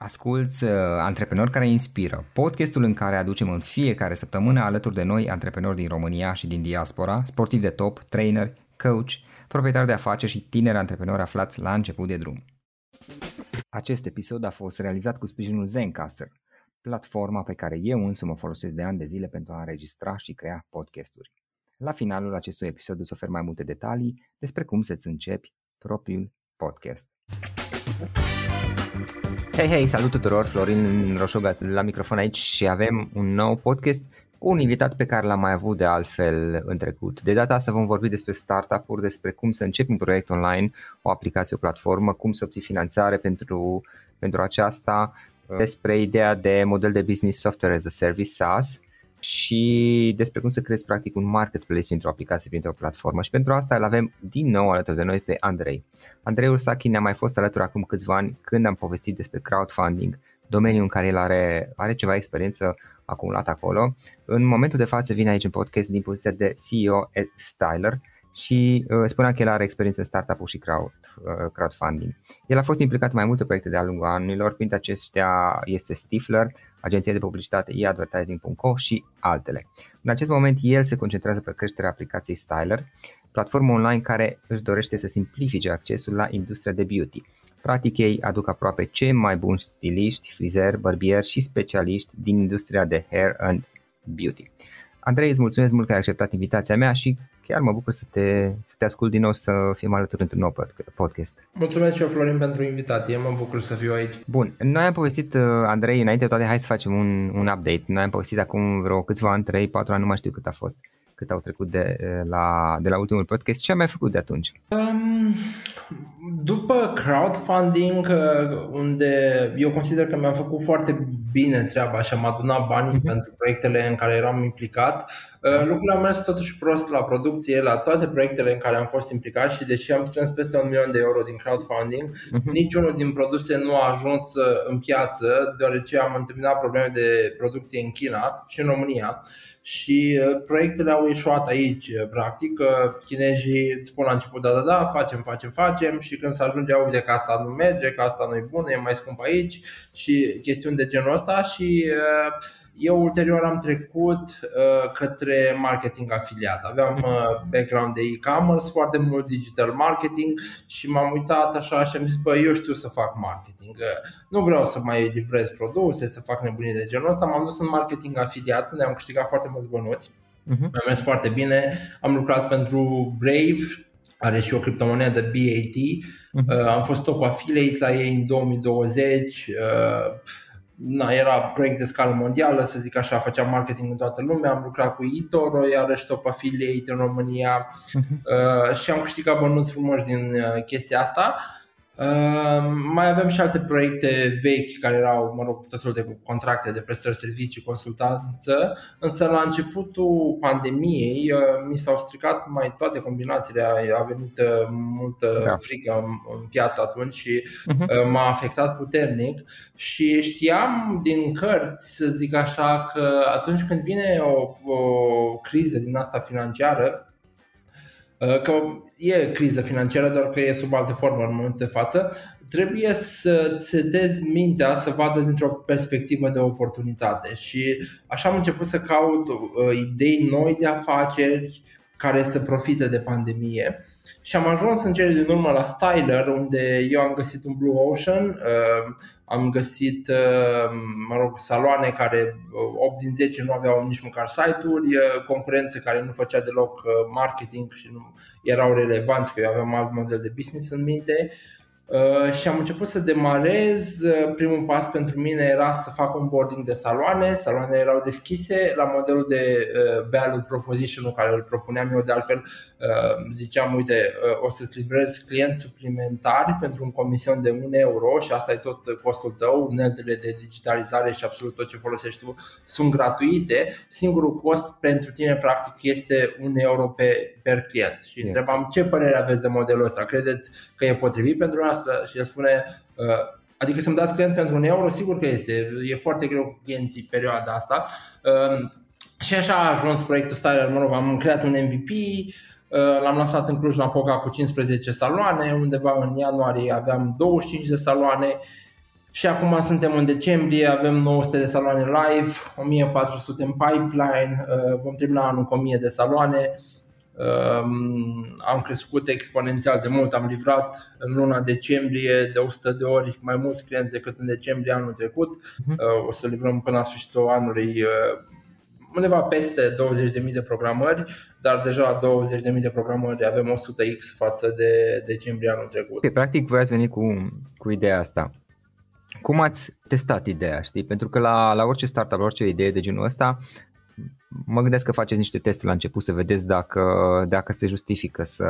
Asculți uh, Antreprenori care inspiră, podcastul în care aducem în fiecare săptămână alături de noi antreprenori din România și din diaspora, sportivi de top, trainer, coach, proprietari de afaceri și tineri antreprenori aflați la început de drum. Acest episod a fost realizat cu sprijinul Zencaster, platforma pe care eu însumi o folosesc de ani de zile pentru a înregistra și crea podcasturi. La finalul acestui episod o să ofer mai multe detalii despre cum să-ți începi propriul podcast. Hei, hei, salut tuturor, Florin Roșoga la microfon aici și avem un nou podcast cu un invitat pe care l-am mai avut de altfel în trecut. De data asta vom vorbi despre startup-uri, despre cum să începi un proiect online, o aplicație, o platformă, cum să obții finanțare pentru, pentru aceasta, despre ideea de model de business software as a service SaaS și despre cum să creezi practic un marketplace pentru o aplicație, pentru o platformă și pentru asta îl avem din nou alături de noi pe Andrei. Andrei Ursachi ne-a mai fost alături acum câțiva ani când am povestit despre crowdfunding, domeniul în care el are, are ceva experiență acumulată acolo. În momentul de față vine aici în podcast din poziția de CEO at Styler, și uh, spunea că el are experiență în startup-uri și crowd, uh, crowdfunding. El a fost implicat în mai multe proiecte de-a lungul anilor, printre acestea este Stifler, agenția de publicitate eadvertising.co și altele. În acest moment el se concentrează pe creșterea aplicației Styler, platformă online care își dorește să simplifice accesul la industria de beauty. Practic ei aduc aproape cei mai buni stiliști, frizeri, barbieri și specialiști din industria de hair and beauty. Andrei, îți mulțumesc mult că ai acceptat invitația mea și chiar mă bucur să te, să te ascult din nou să fim alături într-un nou podcast. Mulțumesc și eu, Florin, pentru invitație. Mă bucur să fiu aici. Bun, noi am povestit, uh, Andrei, înainte de toate, hai să facem un, un update. Noi am povestit acum vreo câțiva ani, 3-4 ani, nu mai știu cât a fost cât au trecut de uh, la, de la ultimul podcast. Ce ai mai făcut de atunci? Um, după crowdfunding, uh, unde eu consider că mi-am făcut foarte bine treaba și am adunat banii uh-huh. pentru proiectele în care eram implicat, uh, lucrurile au mers totuși prost la producție, la toate proiectele în care am fost implicat și deși am strâns peste un milion de euro din crowdfunding, uh-huh. niciunul din produse nu a ajuns în piață, deoarece am întâmpinat probleme de producție în China și în România și uh, proiectele au ieșuat aici, uh, practic. Chinezii îți spun la început, da, da, da, facem, facem, facem și când se ajunge, uite că asta nu merge, că asta nu e bună, e mai scump aici și chestiuni de genul ăsta și uh, eu ulterior am trecut uh, către marketing afiliat. Aveam uh, background de e-commerce, foarte mult digital marketing și m-am uitat așa și am zis, bă, eu știu să fac marketing. Uh, nu vreau să mai livrez produse, să fac nebunii de genul ăsta. M-am dus în marketing afiliat, unde am câștigat foarte mulți bănuți. Uh-huh. Mi-a mers foarte bine. Am lucrat pentru Brave, are și o criptomonedă BAT. Uh-huh. Uh, am fost top affiliate la ei în 2020. Uh, na, era proiect de scală mondială, să zic așa, făceam marketing în toată lumea, am lucrat cu eToro, iarăși top affiliate în România uh-huh. uh, și am câștigat bănuți frumoși din uh, chestia asta. Ehm, mai avem și alte proiecte vechi care erau, mă rog, tot felul de contracte de prestări servicii, consultanță, însă la începutul pandemiei eh, mi s-au stricat mai toate combinațiile, a venit eh, multă da. frică în, în piață atunci și uh-huh. m-a afectat puternic și știam din cărți, să zic așa, că atunci când vine o, o criză din asta financiară, că e criză financiară, doar că e sub alte formă în momentul de față, trebuie să setezi mintea să vadă dintr-o perspectivă de oportunitate. Și așa am început să caut uh, idei noi de afaceri, care să profite de pandemie. Și am ajuns în cele din urmă la Styler, unde eu am găsit un Blue Ocean, uh, am găsit, uh, mă rog, saloane care 8 uh, din 10 nu aveau nici măcar site-uri, concurențe care nu făcea deloc marketing și nu erau relevanți, că eu aveam alt model de business în minte. Uh, și am început să demarez. Uh, primul pas pentru mine era să fac un boarding de saloane. Saloanele erau deschise la modelul de uh, value proposition care îl propuneam eu de altfel. Ziceam, uite, o să-ți livrez clienți suplimentari pentru un comision de 1 euro și asta e tot costul tău. Uneltele de digitalizare și absolut tot ce folosești tu sunt gratuite. Singurul cost pentru tine practic este 1 euro pe, per client. Și întrebam ce părere aveți de modelul ăsta? Credeți că e potrivit pentru asta? Noastră și el spune uh, Adică să-mi dați client pentru un euro, sigur că este. E foarte greu cu clienții perioada asta. Um, și așa a ajuns proiectul Styler, mă rog, am creat un MVP, uh, l-am lansat în Cluj-Napoca cu 15 saloane, undeva în ianuarie aveam 25 de saloane și acum suntem în decembrie, avem 900 de saloane live, 1400 în pipeline, uh, vom termina anul cu 1000 de saloane am crescut exponențial de mult, am livrat în luna decembrie de 100 de ori mai mulți clienți decât în decembrie anul trecut. Uh-huh. O să livrăm până la sfârșitul anului uh, undeva peste 20.000 de programări, dar deja la 20.000 de programări avem 100x față de decembrie anul trecut. Okay, practic voi ați venit cu, cu ideea asta. Cum ați testat ideea, știi? Pentru că la, la orice startup, la orice idee de genul ăsta, mă gândesc că faceți niște teste la început să vedeți dacă, dacă se justifică să,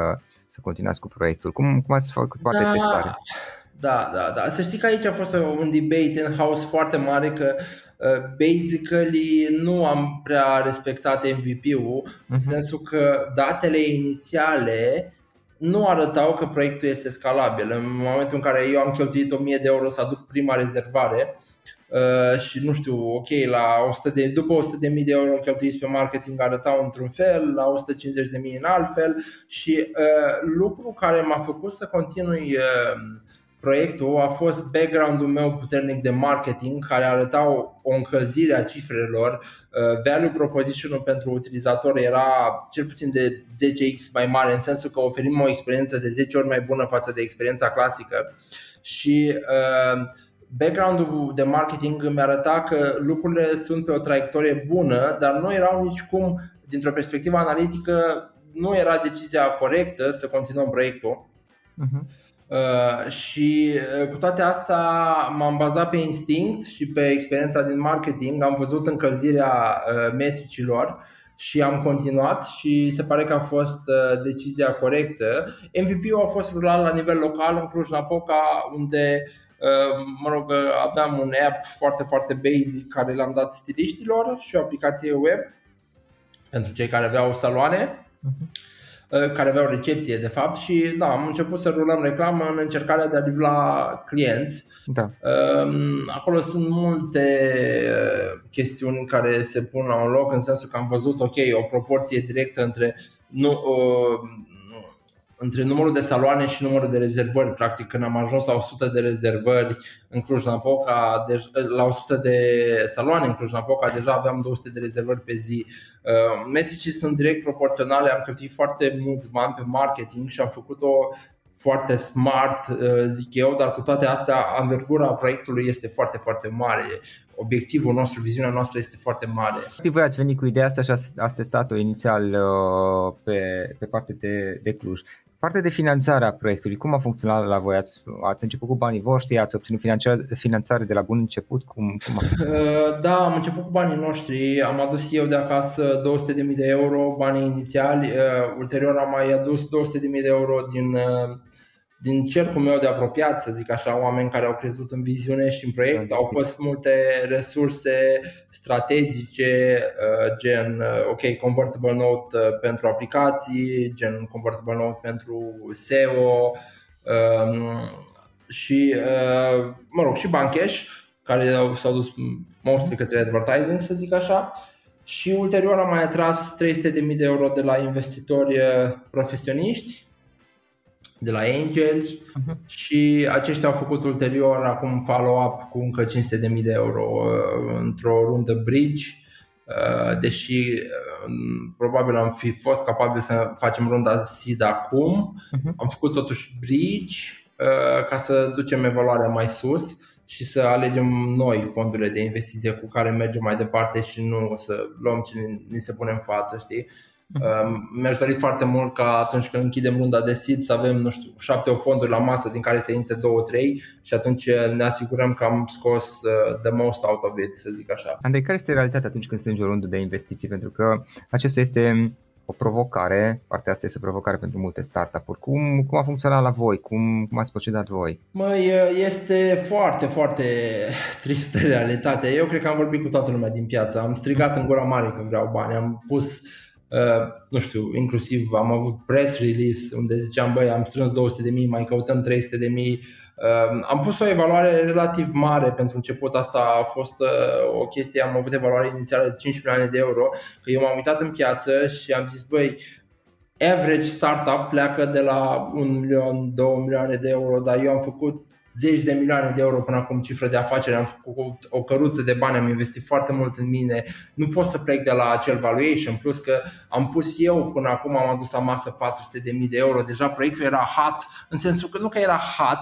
să continuați cu proiectul. Cum, cum ați făcut parte da, de testare? Da, da, da. Să știi că aici a fost un debate în house foarte mare că uh, basically nu am prea respectat MVP-ul uh-huh. în mhm. sensul că datele inițiale nu arătau că proiectul este scalabil. În momentul în care eu am cheltuit 1000 de euro să aduc prima rezervare, Uh, și nu știu, ok, la 100 de, după 100 de mii de euro cheltuiți pe marketing arătau într-un fel, la 150 de mii în alt fel și uh, lucru care m-a făcut să continui uh, proiectul a fost background-ul meu puternic de marketing care arăta o încălzire a cifrelor. Uh, value proposition-ul pentru utilizator era cel puțin de 10x mai mare în sensul că oferim o experiență de 10 ori mai bună față de experiența clasică și uh, background-ul de marketing îmi arăta că lucrurile sunt pe o traiectorie bună, dar nu erau nici cum, dintr-o perspectivă analitică, nu era decizia corectă să continuăm proiectul. Uh-huh. Uh, și uh, cu toate astea m-am bazat pe instinct și pe experiența din marketing, am văzut încălzirea uh, metricilor și am continuat și se pare că a fost uh, decizia corectă. MVP-ul a fost rulat la nivel local în Cluj-Napoca, unde uh, Ehm, mă rog, aveam un app foarte, foarte basic care l-am dat stiliștilor și o aplicație web pentru cei care aveau saloane, uh-huh. care aveau recepție de fapt și da, am început să rulăm reclamă în încercarea de a livra clienți. Da. Ehm, acolo sunt multe uh, chestiuni care se pun la un loc în sensul că am văzut, ok, o proporție directă între nu, uh, între numărul de saloane și numărul de rezervări. Practic, când am ajuns la 100 de rezervări în Cluj-Napoca, la 100 de saloane în Cluj-Napoca, deja aveam 200 de rezervări pe zi. Uh, metricii sunt direct proporționale, am cheltuit foarte mulți bani pe marketing și am făcut-o foarte smart, uh, zic eu, dar cu toate astea, anvergura proiectului este foarte, foarte mare. Obiectivul nostru, viziunea noastră este foarte mare. Voi ați venit cu ideea asta și ați testat-o inițial uh, pe, pe partea de, de Cluj. Partea de finanțare a proiectului, cum a funcționat la voi? Ați, ați început cu banii voștri, ați obținut finanțare de la bun început? Cum, cum a uh, da, am început cu banii noștri, am adus eu de acasă 200.000 de euro, banii inițiali, uh, ulterior am mai adus 200.000 de euro din uh, din cercul meu de apropiat, să zic așa, oameni care au crezut în viziune și în proiect. Au fost multe resurse strategice, uh, gen, uh, ok, Convertible Note uh, pentru aplicații, gen Convertible Note pentru SEO um, și, mă rog, și Bankesh, care s-au dus mostly către advertising, să zic așa. Și ulterior am mai atras 300.000 de euro de la investitori profesioniști de la Angels uh-huh. și aceștia au făcut ulterior acum follow-up cu încă 500.000 de euro uh, într-o rundă bridge deși probabil am fi fost capabil să facem runda SID acum, uh-huh. am făcut totuși bridge ca să ducem evaluarea mai sus și să alegem noi fondurile de investiție cu care mergem mai departe și nu să luăm ce ni se pune în față, știi? Mhm. Mi-aș dori foarte mult ca atunci când închidem runda de seed să avem, nu știu, șapte fonduri la masă din care să intre două, trei și atunci ne asigurăm că am scos uh, the most out of it, să zic așa. Andrei, care este realitatea atunci când strângi o rundă de investiții? Pentru că acesta este o provocare, partea asta este o provocare pentru multe startup-uri. Cum, cum a funcționat la voi? Cum, cum ați procedat voi? Măi, este foarte, foarte tristă realitatea. Eu cred că am vorbit cu toată lumea din piață. Am strigat în gura mare când vreau bani. Am pus Uh, nu știu, inclusiv am avut press release unde ziceam, băi, am strâns 200 de mii, mai căutăm 300 de mii. Uh, am pus o evaluare relativ mare pentru început, asta a fost uh, o chestie, am avut evaluare inițială de 5 milioane de euro, că eu m-am uitat în piață și am zis, băi, average startup pleacă de la 1 milion, 2 milioane de euro, dar eu am făcut zeci de milioane de euro până acum cifră de afacere, am făcut o căruță de bani, am investit foarte mult în mine, nu pot să plec de la acel valuation, plus că am pus eu până acum, am adus la masă 400 de mii de euro, deja proiectul era hot, în sensul că nu că era hot,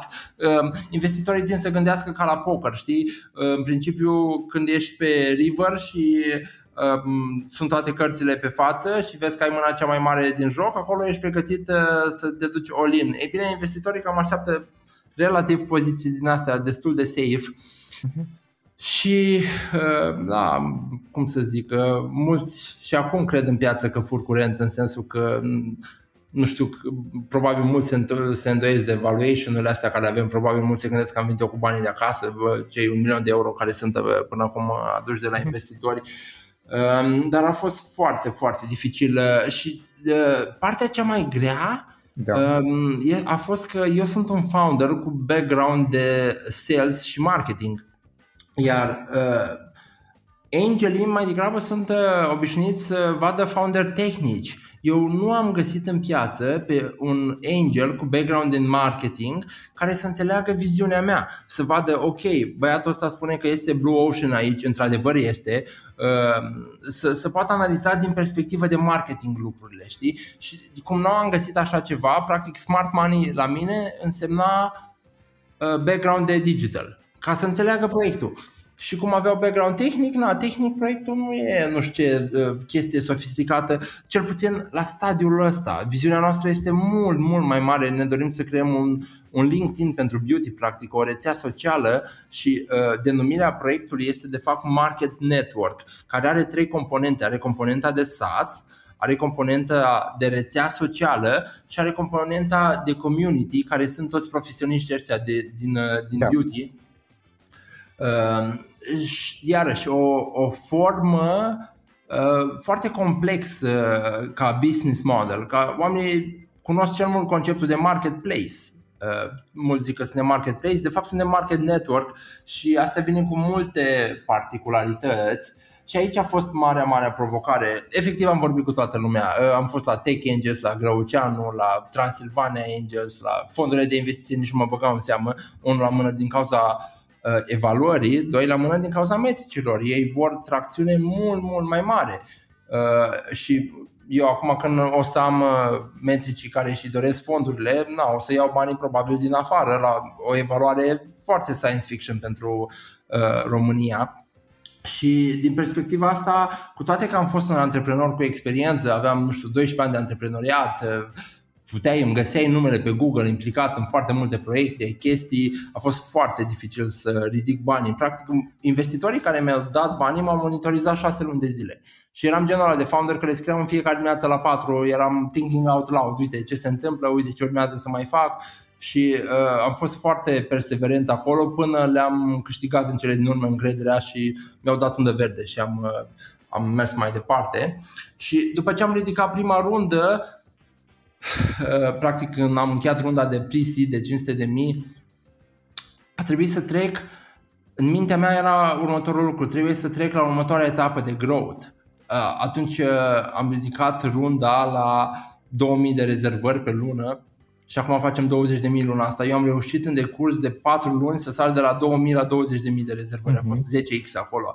um, investitorii din să gândească ca la poker, știi? În principiu când ești pe river și um, sunt toate cărțile pe față și vezi că ai mâna cea mai mare din joc, acolo ești pregătit uh, să te duci all-in. Ei bine, investitorii cam așteaptă relativ poziții din astea destul de safe. Uh-huh. Și, uh, da, cum să zic, uh, mulți și acum cred în piață că fur curent în sensul că nu știu, probabil mulți se, se îndoiesc de valuation-urile astea care avem, probabil mulți se gândesc că am venit eu cu banii de acasă, cei un milion de euro care sunt uh, până acum aduși de la mhm. investitori. Um, dar a fost foarte, foarte dificil și partea cea mai grea da. A fost că eu sunt un founder cu background de sales și marketing. Iar uh, angelii mai degrabă sunt uh, obișnuiți să vadă founder tehnici eu nu am găsit în piață pe un angel cu background în marketing care să înțeleagă viziunea mea, să vadă, ok, băiatul ăsta spune că este Blue Ocean aici, într-adevăr este, uh, să, să poată analiza din perspectivă de marketing lucrurile, știi? Și cum nu am găsit așa ceva, practic smart money la mine însemna uh, background de digital, ca să înțeleagă proiectul și cum aveau background tehnic, na, tehnic proiectul nu e, nu știu ce, uh, chestie sofisticată, cel puțin la stadiul ăsta. Viziunea noastră este mult, mult mai mare. Ne dorim să creăm un, un LinkedIn pentru beauty, practic, o rețea socială și uh, denumirea proiectului este de fapt Market Network, care are trei componente. Are componenta de SaaS, are componenta de rețea socială și are componenta de community, care sunt toți profesioniștii ăștia de, din, uh, din da. beauty Ehm, iarăși, o, o formă uh, foarte complexă ca business model, ca oamenii cunosc cel mult conceptul de marketplace. Uh, mulți zic că sunt de marketplace, de fapt sunt de market network și asta vine cu multe particularități și aici a fost marea, marea provocare. Efectiv am vorbit cu toată lumea. Am fost la Tech Angels, la Grăuceanu, la Transilvania Angels, la fondurile de investiții, nici nu mă băgam în seamă, unul la mână din cauza Uh, evaluării, doi la mână din cauza metricilor. Ei vor tracțiune mult, mult mai mare. Uh, și eu acum când o să am uh, metricii care și doresc fondurile, na, o să iau banii probabil din afară la o evaluare foarte science fiction pentru uh, România. Și din perspectiva asta, cu toate că am fost un antreprenor cu experiență, aveam, nu știu, 12 ani de antreprenoriat, puteai, îmi găseai numele pe Google implicat în foarte multe proiecte, chestii, a fost foarte dificil să ridic banii. Practic, investitorii care mi-au dat banii m-au monitorizat șase luni de zile. Și eram genul ăla de founder care scriam în fiecare dimineață la 4, eram thinking out loud, uite ce se întâmplă, uite ce urmează să mai fac și uh, am fost foarte perseverent acolo până le-am câștigat în cele din urmă încrederea și mi-au dat undă verde și am, uh, am mers mai departe. Și după ce am ridicat prima rundă, Uh, practic când am încheiat runda de pre de 500 de mii, a trebuit să trec, în mintea mea era următorul lucru, trebuie să trec la următoarea etapă de growth. Uh, atunci uh, am ridicat runda la 2000 de rezervări pe lună și acum facem 20.000 luna asta. Eu am reușit în decurs de 4 luni să sar de la 2000 la 20.000 de rezervări, uh-huh. a fost 10x acolo.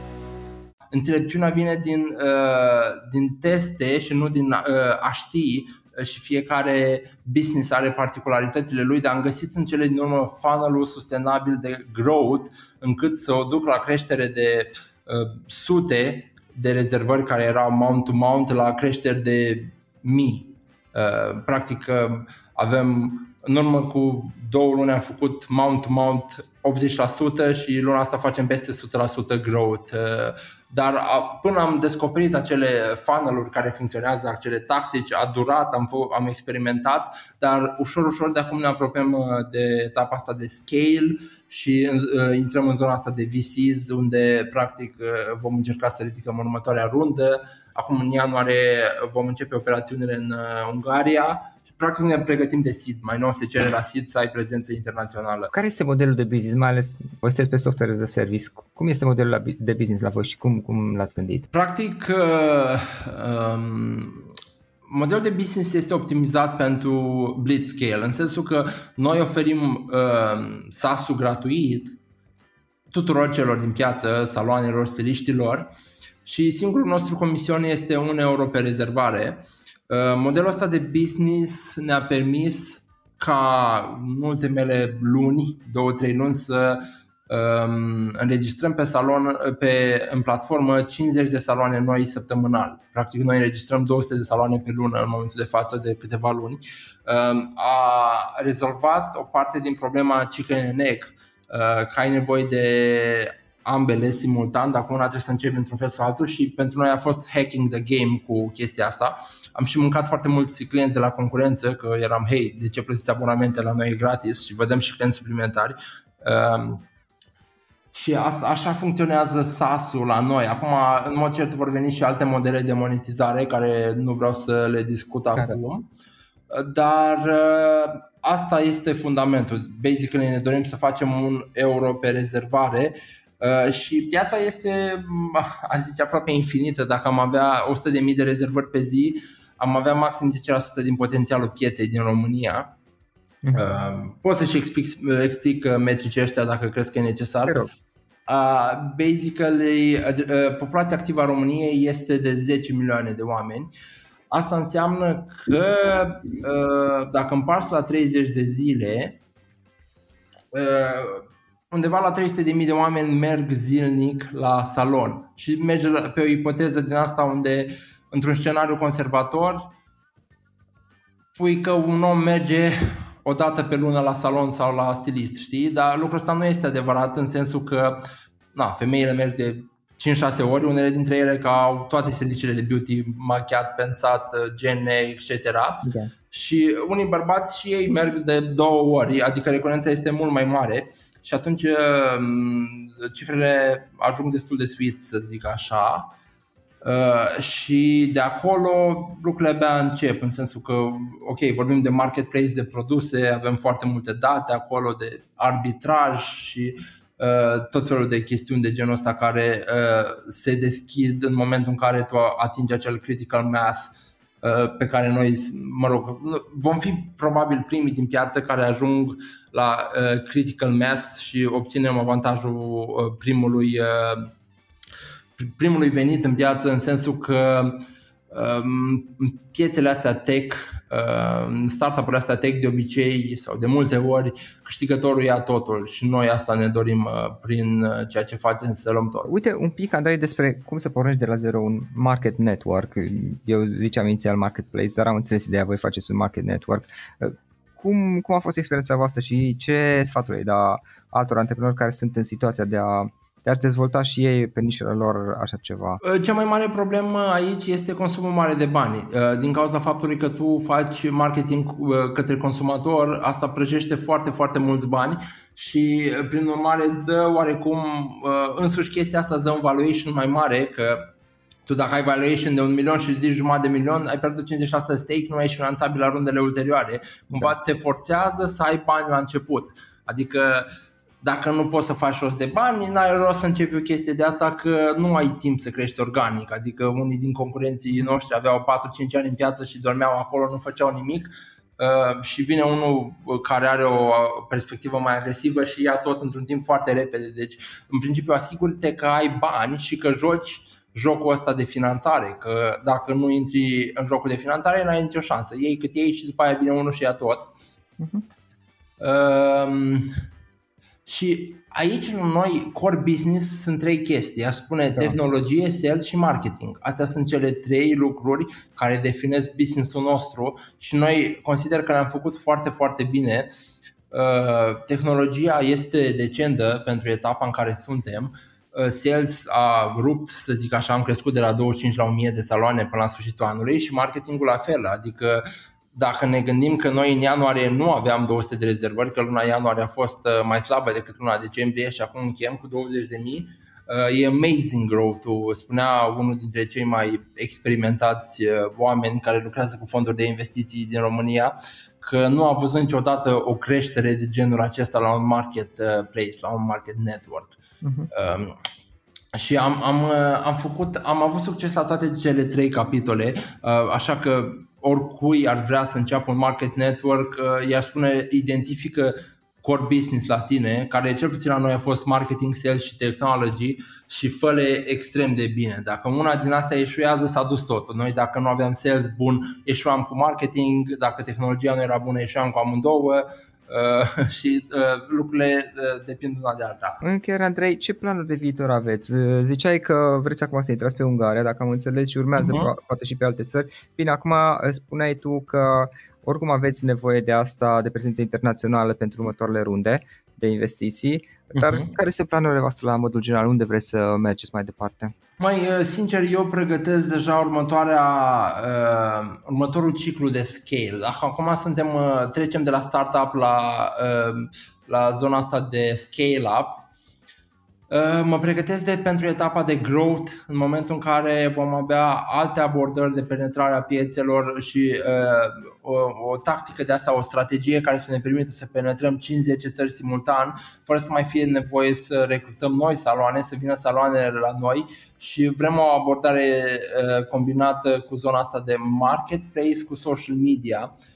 Înțelepciunea vine din, uh, din teste și nu din uh, a ști și fiecare business are particularitățile lui, dar am găsit în cele din urmă funnel sustenabil de growth încât să o duc la creștere de uh, sute de rezervări care erau mount-to-mount la creșteri de mii. Uh, practic uh, avem în urmă cu două luni am făcut mount-to-mount 80% și luna asta facem peste 100% growth. Uh, dar până am descoperit acele funnel care funcționează, acele tactici, a durat, am, f- am experimentat, dar ușor, ușor de acum ne apropiem uh, de etapa asta de scale și uh, intrăm în zona asta de VCs unde practic uh, vom încerca să ridicăm următoarea rundă. Acum în ianuarie vom începe operațiunile în uh, Ungaria practic ne pregătim de SID, mai nou se cere la SID să ai prezență internațională. Care este modelul de business, mai ales voi sunteți pe software as a service, cum este modelul de business la voi și cum, cum l-ați gândit? Practic, uh, um, modelul de business este optimizat pentru blitzscale, în sensul că noi oferim uh, SaaS-ul gratuit tuturor celor din piață, saloanelor, stiliștilor și singurul nostru comision este 1 euro pe rezervare Uh, modelul ăsta de business ne-a permis ca în ultimele luni, două, trei luni să um, înregistrăm pe salon, pe, în platformă 50 de saloane noi săptămânal. Practic noi înregistrăm 200 de saloane pe lună în momentul de față de câteva luni. Um, a rezolvat o parte din problema chicken and egg, uh, că ai nevoie de ambele simultan, dar acum una trebuie să începi într-un fel sau altul și pentru noi a fost hacking the game cu chestia asta. Am și mâncat foarte mulți clienți de la concurență, că eram, hei, de ce plătiți abonamente la noi gratis și vedem și clienți suplimentari. Um, și asta, așa funcționează SaaS-ul la noi. Acum, în mod cert, vor veni și alte modele de monetizare care nu vreau să le discut care? acum. Dar uh, asta este fundamentul. Basically ne dorim să facem un euro pe rezervare Uh, și piața este, a zice, aproape infinită. Dacă am avea 100.000 de rezervări pe zi, am avea maxim 10% din potențialul pieței din România. Uh-huh. Pot să-și explic, explic uh, metricii ăștia dacă crezi că e necesar. Uh, basically, uh, populația activă a României este de 10 milioane de oameni. Asta înseamnă că uh, dacă împarți la 30 de zile, uh, undeva la 300.000 de oameni merg zilnic la salon și merge pe o ipoteză din asta unde într-un scenariu conservator pui că un om merge o dată pe lună la salon sau la stilist, știi? Dar lucrul ăsta nu este adevărat în sensul că na, femeile merg de 5-6 ori, unele dintre ele că au toate serviciile de beauty, machiat, pensat, gene, etc. Okay. Și unii bărbați și ei merg de două ori, adică recurența este mult mai mare și atunci um, cifrele ajung destul de sweet, să zic așa. Uh, și de acolo lucrurile abia încep, în sensul că, ok, vorbim de marketplace de produse, avem foarte multe date acolo de arbitraj și uh, tot felul de chestiuni de genul ăsta care uh, se deschid în momentul în care tu atingi acel critical mass Uh, pe care noi, mă rog, vom fi probabil primii din piață care ajung la uh, critical mass și obținem avantajul uh, primului, primului venit în piață în sensul că piețele astea tech, startup-urile astea tech de obicei sau de multe ori câștigătorul ia totul și noi asta ne dorim prin ceea ce facem să luăm tot. Uite un pic, Andrei, despre cum să pornești de la zero un market network. Eu ziceam inițial marketplace, dar am înțeles ideea, voi faceți un market network. Cum, cum a fost experiența voastră și ce sfaturi ai da altor antreprenori care sunt în situația de a de a dezvolta și ei pe nișele lor așa ceva. Uh, cea mai mare problemă aici este consumul mare de bani. Uh, din cauza faptului că tu faci marketing uh, către consumator, asta prăjește foarte, foarte mulți bani și prin urmare îți dă oarecum, însuși chestia asta îți dă un valuation mai mare, că tu dacă ai valuation de un milion și ridici jumătate de milion, ai pierdut 50% de stake, nu ești finanțabil la rundele ulterioare. Cumva da. te forțează să ai bani la început. Adică dacă nu poți să faci rost de bani, n-ai rost să începi o chestie de asta că nu ai timp să crești organic. Adică unii din concurenții noștri aveau 4-5 ani în piață și dormeau acolo, nu făceau nimic uh, și vine unul care are o perspectivă mai agresivă și ia tot într-un timp foarte repede. Deci, în principiu, asigură-te că ai bani și că joci jocul ăsta de finanțare, că dacă nu intri în jocul de finanțare, n-ai nicio șansă. Ei cât ei și după aia vine unul și ia tot. Uh-huh. Uh, și aici noi, core business, sunt trei chestii. Aș spune da. tehnologie, sales și marketing. Astea sunt cele trei lucruri care definesc businessul nostru și noi consider că le-am făcut foarte, foarte bine. Uh, tehnologia este decentă pentru etapa în care suntem. Uh, sales a rupt, să zic așa, am crescut de la 25 la 1000 de saloane până la sfârșitul anului și marketingul la fel, adică dacă ne gândim că noi în ianuarie nu aveam 200 de rezervări, că luna ianuarie a fost uh, mai slabă decât luna decembrie și acum încheiem cu 20 de mii, uh, e amazing growth spunea unul dintre cei mai experimentați uh, oameni care lucrează cu fonduri de investiții din România, că nu a văzut niciodată o creștere de genul acesta la un marketplace, la un market network. Uh-huh. Um, și am, am, am, făcut, am avut succes la toate cele trei capitole, așa că oricui ar vrea să înceapă un market network, uh, i-ar spune identifică core business la tine, care cel puțin la noi a fost marketing, sales și technology și fă extrem de bine. Dacă una din astea eșuează, s-a dus totul. Noi dacă nu aveam sales bun, eșuam cu marketing, dacă tehnologia nu era bună, eșuam cu amândouă, Uh, și uh, lucrurile uh, depind una de alta. Încheiere, Andrei, ce planuri de viitor aveți? Uh, ziceai că vreți acum să intrați pe Ungaria, dacă am înțeles, și urmează uh-huh. poate și pe alte țări. Bine, acum uh, spuneai tu că oricum aveți nevoie de asta, de prezență internațională pentru următoarele runde de investiții, dar uh-huh. care sunt planurile voastre la modul general? Unde vreți să mergeți mai departe? Mai uh, sincer, eu pregătesc deja următoarea, uh, următorul ciclu de scale. Acum suntem, uh, trecem de la startup la, uh, la zona asta de scale-up Uh, mă pregătesc de pentru etapa de growth în momentul în care vom avea alte abordări de penetrare a piețelor și uh, o, o tactică de asta, o strategie care să ne permită să penetrăm 5-10 țări simultan, fără să mai fie nevoie să recrutăm noi saloane, să vină saloanele la noi. Și vrem o abordare uh, combinată cu zona asta de marketplace, cu social media. Um,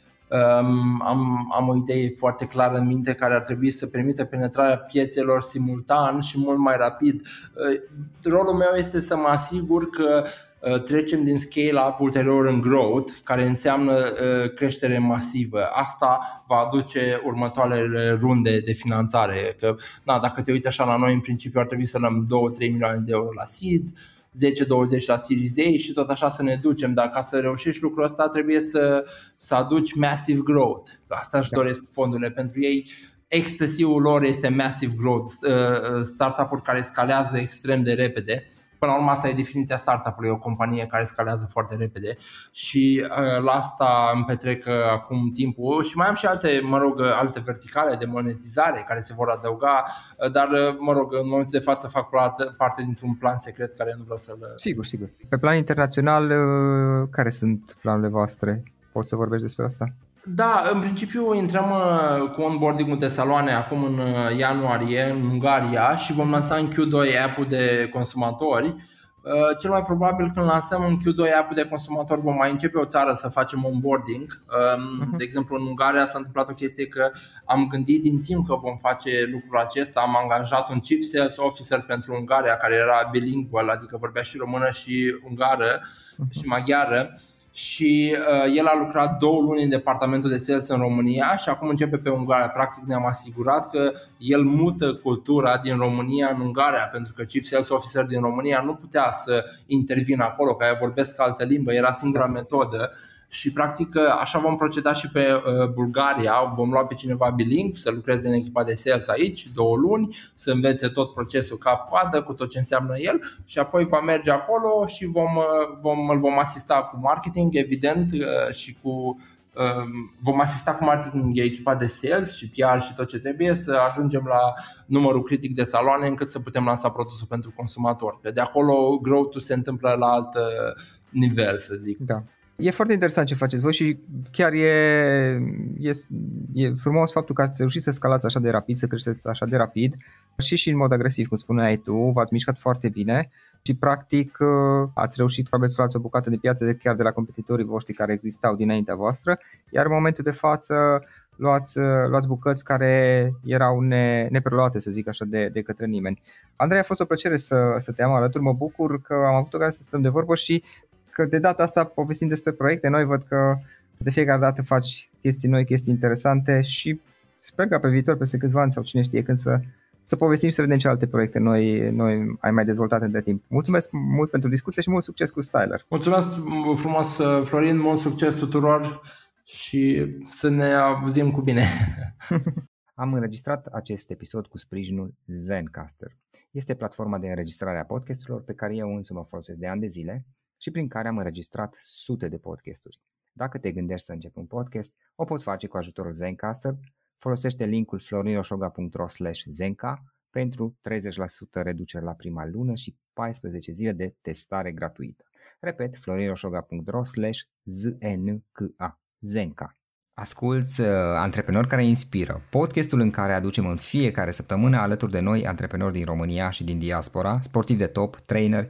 am, am o idee foarte clară în minte care ar trebui să permită penetrarea piețelor simultan și mult mai rapid. Uh, rolul meu este să mă asigur că uh, trecem din scale-up ulterior în growth, care înseamnă uh, creștere masivă. Asta va aduce următoarele runde de finanțare. Că, na, dacă te uiți așa la noi, în principiu ar trebui să luăm 2-3 milioane de euro la seed, 10-20 la Series A și tot așa să ne ducem, dar ca să reușești lucrul ăsta trebuie să, să aduci massive growth. Asta își da. doresc fondurile pentru ei. Ecstasy-ul lor este massive growth, uh, uh, startup-uri care scalează extrem de repede Până la urmă asta e definiția startup-ului, o companie care scalează foarte repede și uh, la asta îmi petrec uh, acum timpul și mai am și alte, mă rog, uh, alte verticale de monetizare care se vor adăuga, uh, dar uh, mă rog, în momentul de față fac parte dintr-un plan secret care nu vreau să-l... Sigur, sigur. Pe plan internațional, uh, care sunt planurile voastre? Poți să vorbești despre asta? Da, în principiu intrăm uh, cu onboarding de saloane acum în uh, ianuarie în Ungaria și vom lansa în Q2 app-ul de consumatori Uh, cel mai probabil când lansăm în Q2 app de consumator vom mai începe o țară să facem onboarding. Um, mhm. De exemplu, în Ungaria s-a întâmplat o chestie că am gândit din timp că vom face lucrul acesta. Am angajat un chief sales officer pentru Ungaria care era bilingual, adică vorbea și română și ungară mhm. și maghiară și uh, el a lucrat două luni în departamentul de sales în România și acum începe pe Ungaria. Practic ne-am asigurat că el mută cultura din România în Ungaria, pentru că Chief Sales Officer din România nu putea să intervină acolo, că aia vorbesc altă limbă, era singura metodă și practic așa vom proceda și pe uh, Bulgaria. Vom lua pe cineva biling să lucreze în echipa de sales aici două luni, să învețe tot procesul cap-coadă cu tot ce înseamnă el și apoi va merge acolo și vom, uh, vom, îl vom asista cu marketing, evident, uh, și cu vom asista cu marketing echipa de sales și PR și tot ce trebuie să ajungem la numărul critic de saloane încât să putem lansa produsul pentru consumator. De acolo growth-ul se întâmplă la alt nivel, să zic. Da. E foarte interesant ce faceți voi și chiar e, e, e frumos faptul că ați reușit să scalați așa de rapid, să creșteți așa de rapid și și în mod agresiv, cum spuneai tu, v-ați mișcat foarte bine și practic ați reușit probabil să luați o bucată de piață de chiar de la competitorii voștri care existau dinaintea voastră, iar în momentul de față luați, luați bucăți care erau ne, nepreluate, să zic așa, de, de către nimeni. Andrei, a fost o plăcere să, să te am alături, mă bucur că am avut ocazia să stăm de vorbă și că de data asta povestim despre proiecte noi, văd că de fiecare dată faci chestii noi, chestii interesante și sper că pe viitor, peste câțiva ani sau cine știe când să, să povestim și să vedem ce alte proiecte noi, noi ai mai dezvoltat între timp. Mulțumesc mult pentru discuție și mult succes cu Styler. Mulțumesc frumos, Florin, mult succes tuturor și să ne auzim cu bine. Am înregistrat acest episod cu sprijinul Zencaster. Este platforma de înregistrare a podcasturilor pe care eu însumi o folosesc de ani de zile și prin care am înregistrat sute de podcasturi. Dacă te gândești să începi un podcast, o poți face cu ajutorul Zencaster, folosește linkul florinosoga.ro zenca pentru 30% reducere la prima lună și 14 zile de testare gratuită. Repet, florinosoga.ro znka zenca. Asculți uh, Antreprenori care inspiră, podcastul în care aducem în fiecare săptămână alături de noi antreprenori din România și din diaspora, sportivi de top, trainer,